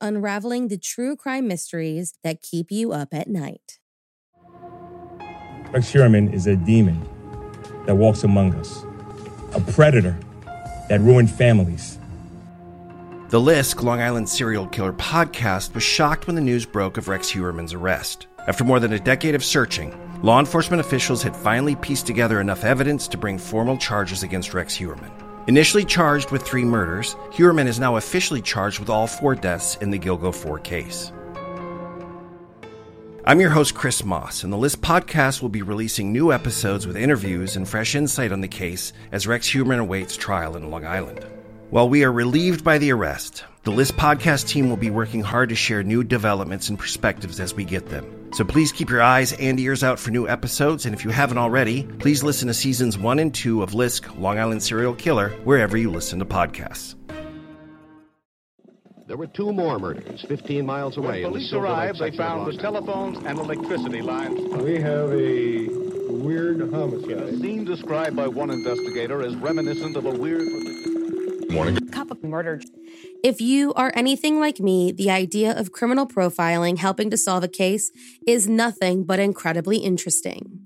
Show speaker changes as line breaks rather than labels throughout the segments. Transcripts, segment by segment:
unraveling the true crime mysteries that keep you up at night.
Rex Heuermann is a demon that walks among us, a predator that ruined families.
The Lisk, Long Island serial killer podcast, was shocked when the news broke of Rex Heuermann's arrest. After more than a decade of searching, law enforcement officials had finally pieced together enough evidence to bring formal charges against Rex Heuermann. Initially charged with three murders, Heuermann is now officially charged with all four deaths in the Gilgo 4 case. I'm your host, Chris Moss, and the Lisk podcast will be releasing new episodes with interviews and fresh insight on the case as Rex Heuermann awaits trial in Long Island. While we are relieved by the arrest, the Lisk podcast team will be working hard to share new developments and perspectives as we get them. So please keep your eyes and ears out for new episodes, and if you haven't already, please listen to seasons one and two of Lisk, Long Island Serial Killer, wherever you listen to podcasts.
There were two more murders 15 miles away.
When police arrived, they found the telephones and electricity lines.
We have a weird homicide.
A scene described by one investigator as reminiscent of a weird.
Morning.
Cup of murder. If you are anything like me, the idea of criminal profiling helping to solve a case is nothing but incredibly interesting.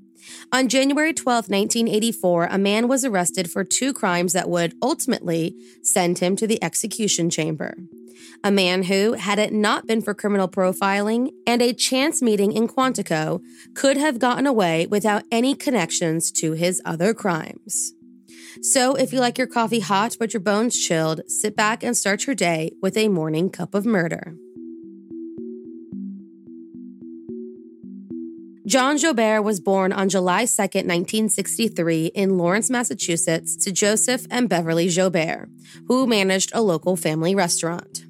On January 12, 1984, a man was arrested for two crimes that would ultimately send him to the execution chamber. A man who, had it not been for criminal profiling and a chance meeting in Quantico, could have gotten away without any connections to his other crimes. So, if you like your coffee hot but your bones chilled, sit back and start your day with a morning cup of murder. John Joubert was born on July 2, 1963, in Lawrence, Massachusetts, to Joseph and Beverly Joubert, who managed a local family restaurant.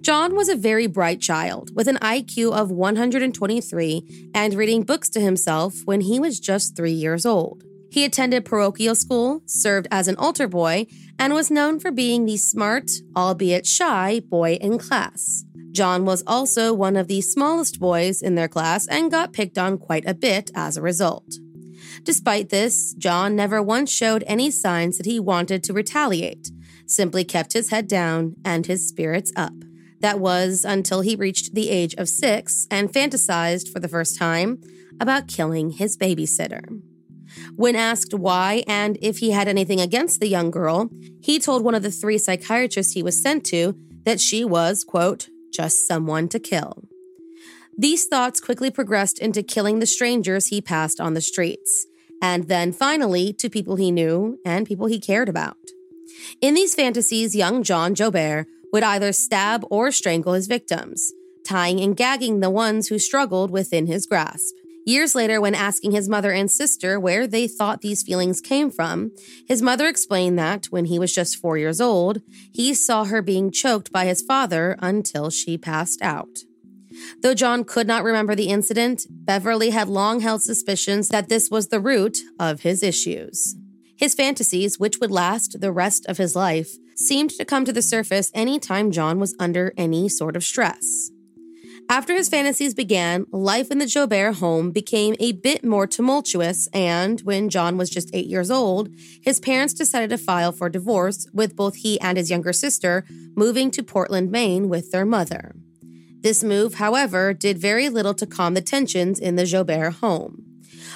John was a very bright child with an IQ of 123 and reading books to himself when he was just three years old. He attended parochial school, served as an altar boy, and was known for being the smart, albeit shy, boy in class. John was also one of the smallest boys in their class and got picked on quite a bit as a result. Despite this, John never once showed any signs that he wanted to retaliate, simply kept his head down and his spirits up. That was until he reached the age of six and fantasized for the first time about killing his babysitter. When asked why and if he had anything against the young girl, he told one of the three psychiatrists he was sent to that she was, quote, just someone to kill. These thoughts quickly progressed into killing the strangers he passed on the streets, and then finally to people he knew and people he cared about. In these fantasies, young John Joubert would either stab or strangle his victims, tying and gagging the ones who struggled within his grasp. Years later, when asking his mother and sister where they thought these feelings came from, his mother explained that when he was just four years old, he saw her being choked by his father until she passed out. Though John could not remember the incident, Beverly had long held suspicions that this was the root of his issues. His fantasies, which would last the rest of his life, seemed to come to the surface any time John was under any sort of stress. After his fantasies began, life in the Joubert home became a bit more tumultuous, and when John was just eight years old, his parents decided to file for divorce, with both he and his younger sister moving to Portland, Maine with their mother. This move, however, did very little to calm the tensions in the Joubert home.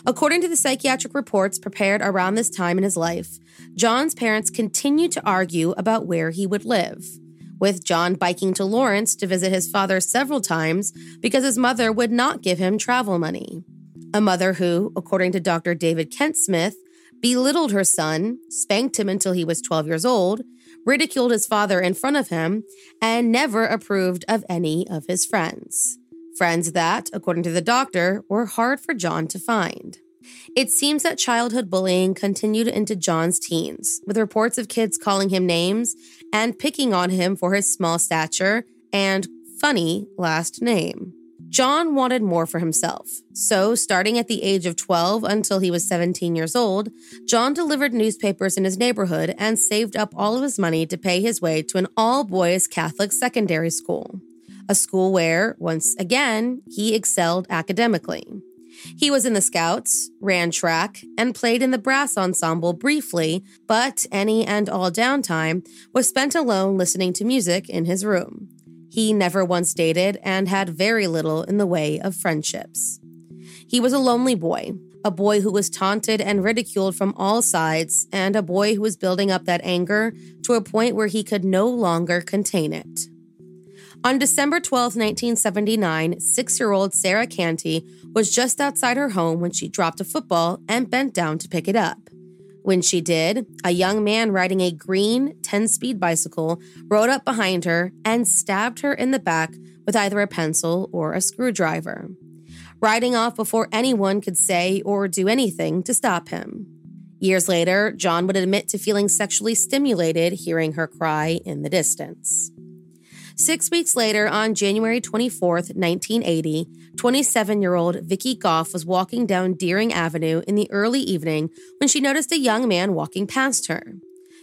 According to the psychiatric reports prepared around this time in his life, John's parents continued to argue about where he would live with John biking to Lawrence to visit his father several times because his mother would not give him travel money. A mother who, according to Dr. David Kent Smith, belittled her son, spanked him until he was 12 years old, ridiculed his father in front of him, and never approved of any of his friends. Friends that, according to the doctor, were hard for John to find. It seems that childhood bullying continued into John's teens, with reports of kids calling him names and picking on him for his small stature and funny last name. John wanted more for himself. So, starting at the age of 12 until he was 17 years old, John delivered newspapers in his neighborhood and saved up all of his money to pay his way to an all boys Catholic secondary school, a school where, once again, he excelled academically. He was in the Scouts, ran track, and played in the brass ensemble briefly, but any and all downtime was spent alone listening to music in his room. He never once dated and had very little in the way of friendships. He was a lonely boy, a boy who was taunted and ridiculed from all sides, and a boy who was building up that anger to a point where he could no longer contain it. On December 12, 1979, six year old Sarah Canty was just outside her home when she dropped a football and bent down to pick it up. When she did, a young man riding a green 10 speed bicycle rode up behind her and stabbed her in the back with either a pencil or a screwdriver, riding off before anyone could say or do anything to stop him. Years later, John would admit to feeling sexually stimulated hearing her cry in the distance. Six weeks later, on January 24, 1980, 27 year old Vicky Goff was walking down Deering Avenue in the early evening when she noticed a young man walking past her.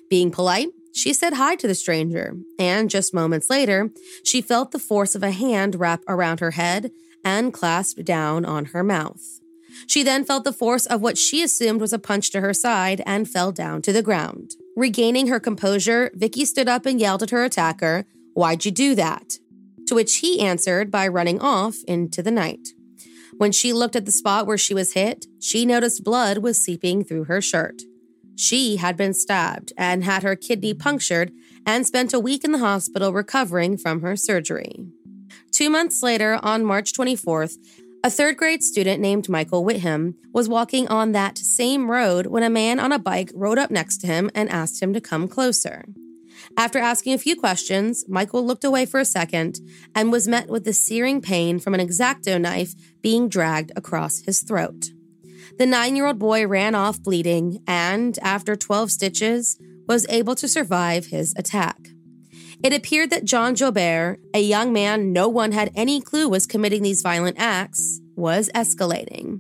Being polite, she said hi to the stranger, and just moments later, she felt the force of a hand wrap around her head and clasp down on her mouth. She then felt the force of what she assumed was a punch to her side and fell down to the ground. Regaining her composure, Vicky stood up and yelled at her attacker, Why'd you do that? To which he answered by running off into the night. When she looked at the spot where she was hit, she noticed blood was seeping through her shirt. She had been stabbed and had her kidney punctured and spent a week in the hospital recovering from her surgery. Two months later, on March 24th, a third grade student named Michael Whitham was walking on that same road when a man on a bike rode up next to him and asked him to come closer. After asking a few questions, Michael looked away for a second and was met with the searing pain from an exacto knife being dragged across his throat. The nine year old boy ran off bleeding and, after 12 stitches, was able to survive his attack. It appeared that John Joubert, a young man no one had any clue was committing these violent acts, was escalating.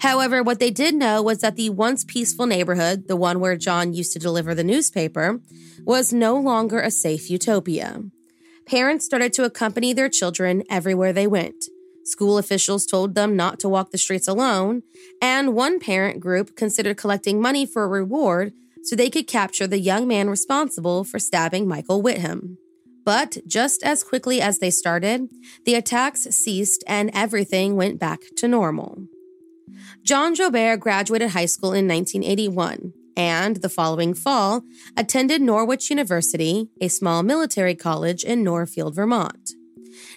However, what they did know was that the once peaceful neighborhood, the one where John used to deliver the newspaper, was no longer a safe utopia. Parents started to accompany their children everywhere they went. School officials told them not to walk the streets alone, and one parent group considered collecting money for a reward so they could capture the young man responsible for stabbing Michael Whitham. But just as quickly as they started, the attacks ceased and everything went back to normal. John Joubert graduated high school in 1981 and, the following fall, attended Norwich University, a small military college in Northfield, Vermont.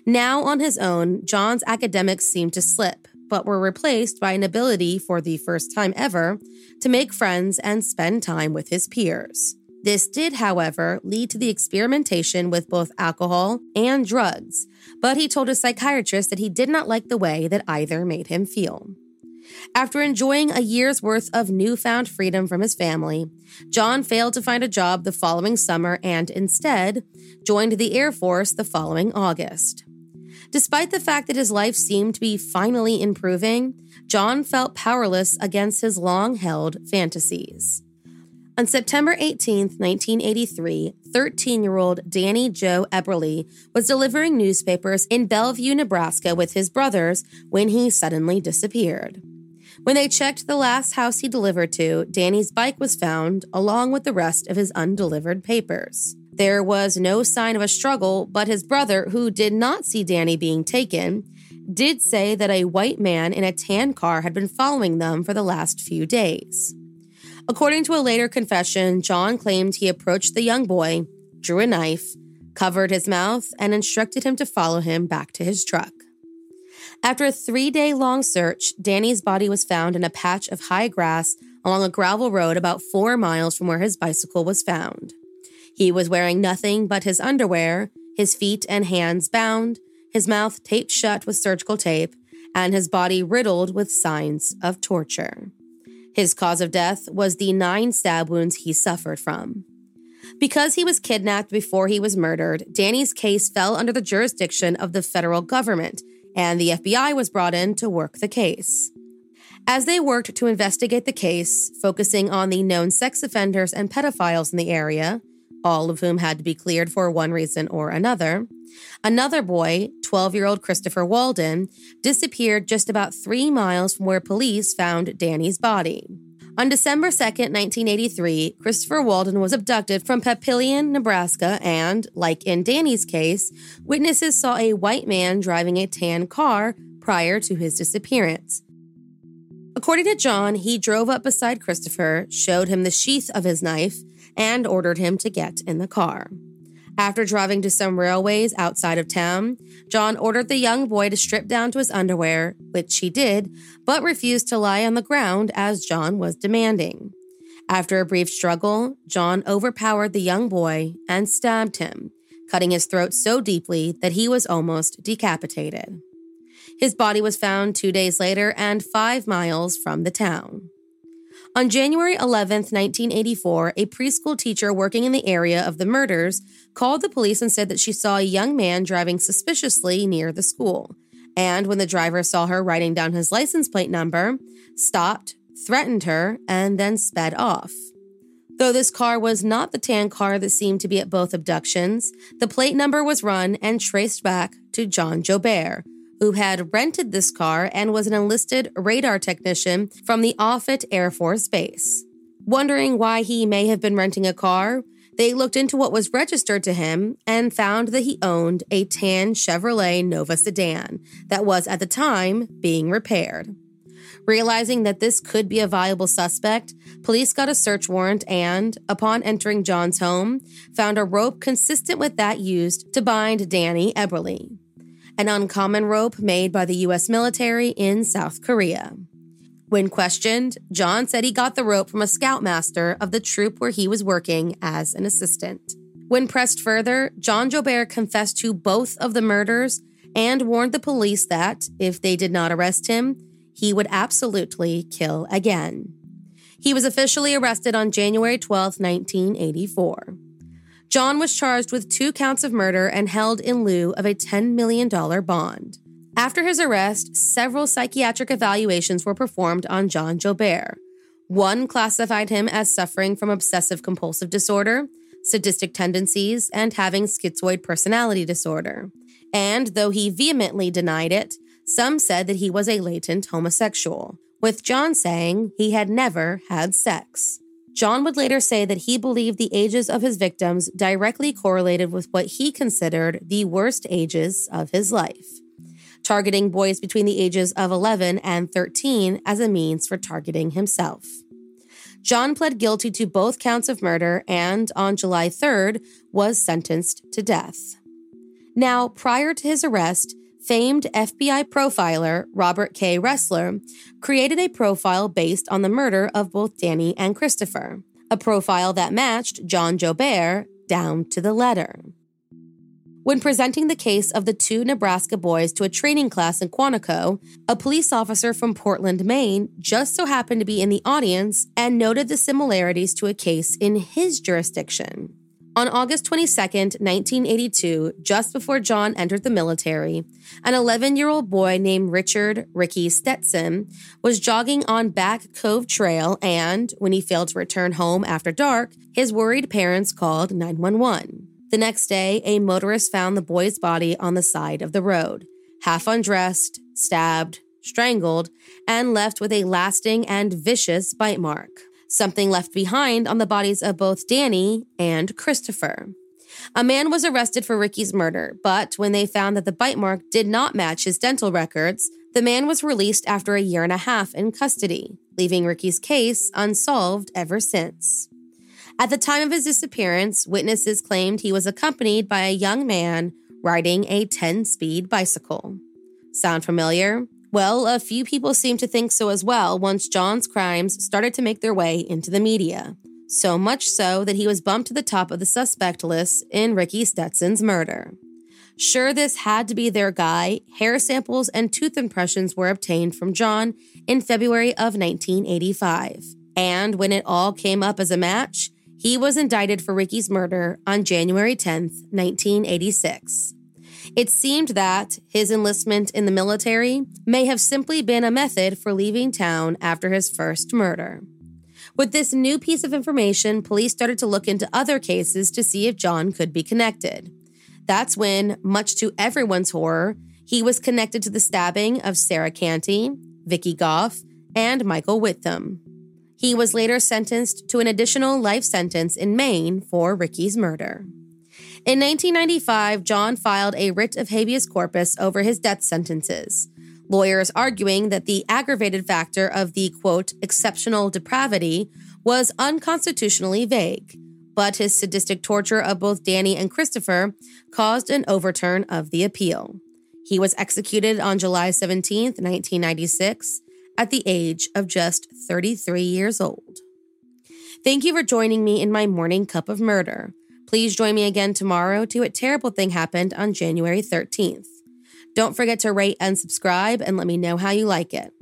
Now on his own, John's academics seemed to slip, but were replaced by an ability for the first time ever to make friends and spend time with his peers. This did, however, lead to the experimentation with both alcohol and drugs, but he told a psychiatrist that he did not like the way that either made him feel. After enjoying a year's worth of newfound freedom from his family, John failed to find a job the following summer and instead joined the Air Force the following August. Despite the fact that his life seemed to be finally improving, John felt powerless against his long held fantasies. On September 18, 1983, 13 year old Danny Joe Eberle was delivering newspapers in Bellevue, Nebraska with his brothers when he suddenly disappeared. When they checked the last house he delivered to, Danny's bike was found along with the rest of his undelivered papers. There was no sign of a struggle, but his brother, who did not see Danny being taken, did say that a white man in a tan car had been following them for the last few days. According to a later confession, John claimed he approached the young boy, drew a knife, covered his mouth, and instructed him to follow him back to his truck. After a three day long search, Danny's body was found in a patch of high grass along a gravel road about four miles from where his bicycle was found. He was wearing nothing but his underwear, his feet and hands bound, his mouth taped shut with surgical tape, and his body riddled with signs of torture. His cause of death was the nine stab wounds he suffered from. Because he was kidnapped before he was murdered, Danny's case fell under the jurisdiction of the federal government, and the FBI was brought in to work the case. As they worked to investigate the case, focusing on the known sex offenders and pedophiles in the area, all of whom had to be cleared for one reason or another, another boy, 12 year old Christopher Walden, disappeared just about three miles from where police found Danny's body. On December 2, 1983, Christopher Walden was abducted from Papillion, Nebraska, and, like in Danny's case, witnesses saw a white man driving a tan car prior to his disappearance. According to John, he drove up beside Christopher, showed him the sheath of his knife, and ordered him to get in the car. After driving to some railways outside of town, John ordered the young boy to strip down to his underwear, which he did, but refused to lie on the ground as John was demanding. After a brief struggle, John overpowered the young boy and stabbed him, cutting his throat so deeply that he was almost decapitated. His body was found two days later and five miles from the town. On January 11, 1984, a preschool teacher working in the area of the murders called the police and said that she saw a young man driving suspiciously near the school. And when the driver saw her writing down his license plate number, stopped, threatened her, and then sped off. Though this car was not the tan car that seemed to be at both abductions, the plate number was run and traced back to John Joubert, who had rented this car and was an enlisted radar technician from the Offutt Air Force Base. Wondering why he may have been renting a car, they looked into what was registered to him and found that he owned a tan Chevrolet Nova sedan that was at the time being repaired. Realizing that this could be a viable suspect, police got a search warrant and, upon entering John's home, found a rope consistent with that used to bind Danny Eberle an uncommon rope made by the U.S. military in South Korea. When questioned, John said he got the rope from a scoutmaster of the troop where he was working as an assistant. When pressed further, John Joubert confessed to both of the murders and warned the police that, if they did not arrest him, he would absolutely kill again. He was officially arrested on January 12, 1984. John was charged with two counts of murder and held in lieu of a $10 million bond. After his arrest, several psychiatric evaluations were performed on John Joubert. One classified him as suffering from obsessive compulsive disorder, sadistic tendencies, and having schizoid personality disorder. And though he vehemently denied it, some said that he was a latent homosexual, with John saying he had never had sex. John would later say that he believed the ages of his victims directly correlated with what he considered the worst ages of his life, targeting boys between the ages of 11 and 13 as a means for targeting himself. John pled guilty to both counts of murder and, on July 3rd, was sentenced to death. Now, prior to his arrest, famed FBI profiler Robert K. Ressler created a profile based on the murder of both Danny and Christopher, a profile that matched John Joubert down to the letter. When presenting the case of the two Nebraska boys to a training class in Quantico, a police officer from Portland, Maine, just so happened to be in the audience and noted the similarities to a case in his jurisdiction. On August 22, 1982, just before John entered the military, an 11 year old boy named Richard Ricky Stetson was jogging on Back Cove Trail, and when he failed to return home after dark, his worried parents called 911. The next day, a motorist found the boy's body on the side of the road, half undressed, stabbed, strangled, and left with a lasting and vicious bite mark something left behind on the bodies of both Danny and Christopher. A man was arrested for Ricky's murder, but when they found that the bite mark did not match his dental records, the man was released after a year and a half in custody, leaving Ricky's case unsolved ever since. At the time of his disappearance, witnesses claimed he was accompanied by a young man riding a 10 speed bicycle. Sound familiar? Well, a few people seem to think so as well once John's crimes started to make their way into the media. So much so that he was bumped to the top of the suspect list in Ricky Stetson's murder. Sure, this had to be their guy. Hair samples and tooth impressions were obtained from John in February of 1985. And when it all came up as a match, he was indicted for Ricky's murder on January 10th, 1986. It seemed that his enlistment in the military may have simply been a method for leaving town after his first murder. With this new piece of information, police started to look into other cases to see if John could be connected. That's when, much to everyone's horror, he was connected to the stabbing of Sarah Canty, Vicky Goff, and Michael Whitham. He was later sentenced to an additional life sentence in Maine for Ricky's murder. In 1995, John filed a writ of habeas corpus over his death sentences, lawyers arguing that the aggravated factor of the quote, exceptional depravity was unconstitutionally vague but his sadistic torture of both Danny and Christopher caused an overturn of the appeal. He was executed on July 17, 1996, at the age of just 33 years old. Thank you for joining me in my morning cup of murder. Please join me again tomorrow to A Terrible Thing Happened on January 13th. Don't forget to rate and subscribe and let me know how you like it.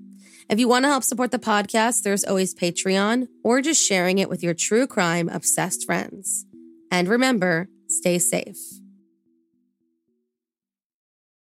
If you want to help support the podcast, there's always Patreon or just sharing it with your true crime obsessed friends. And remember, stay safe.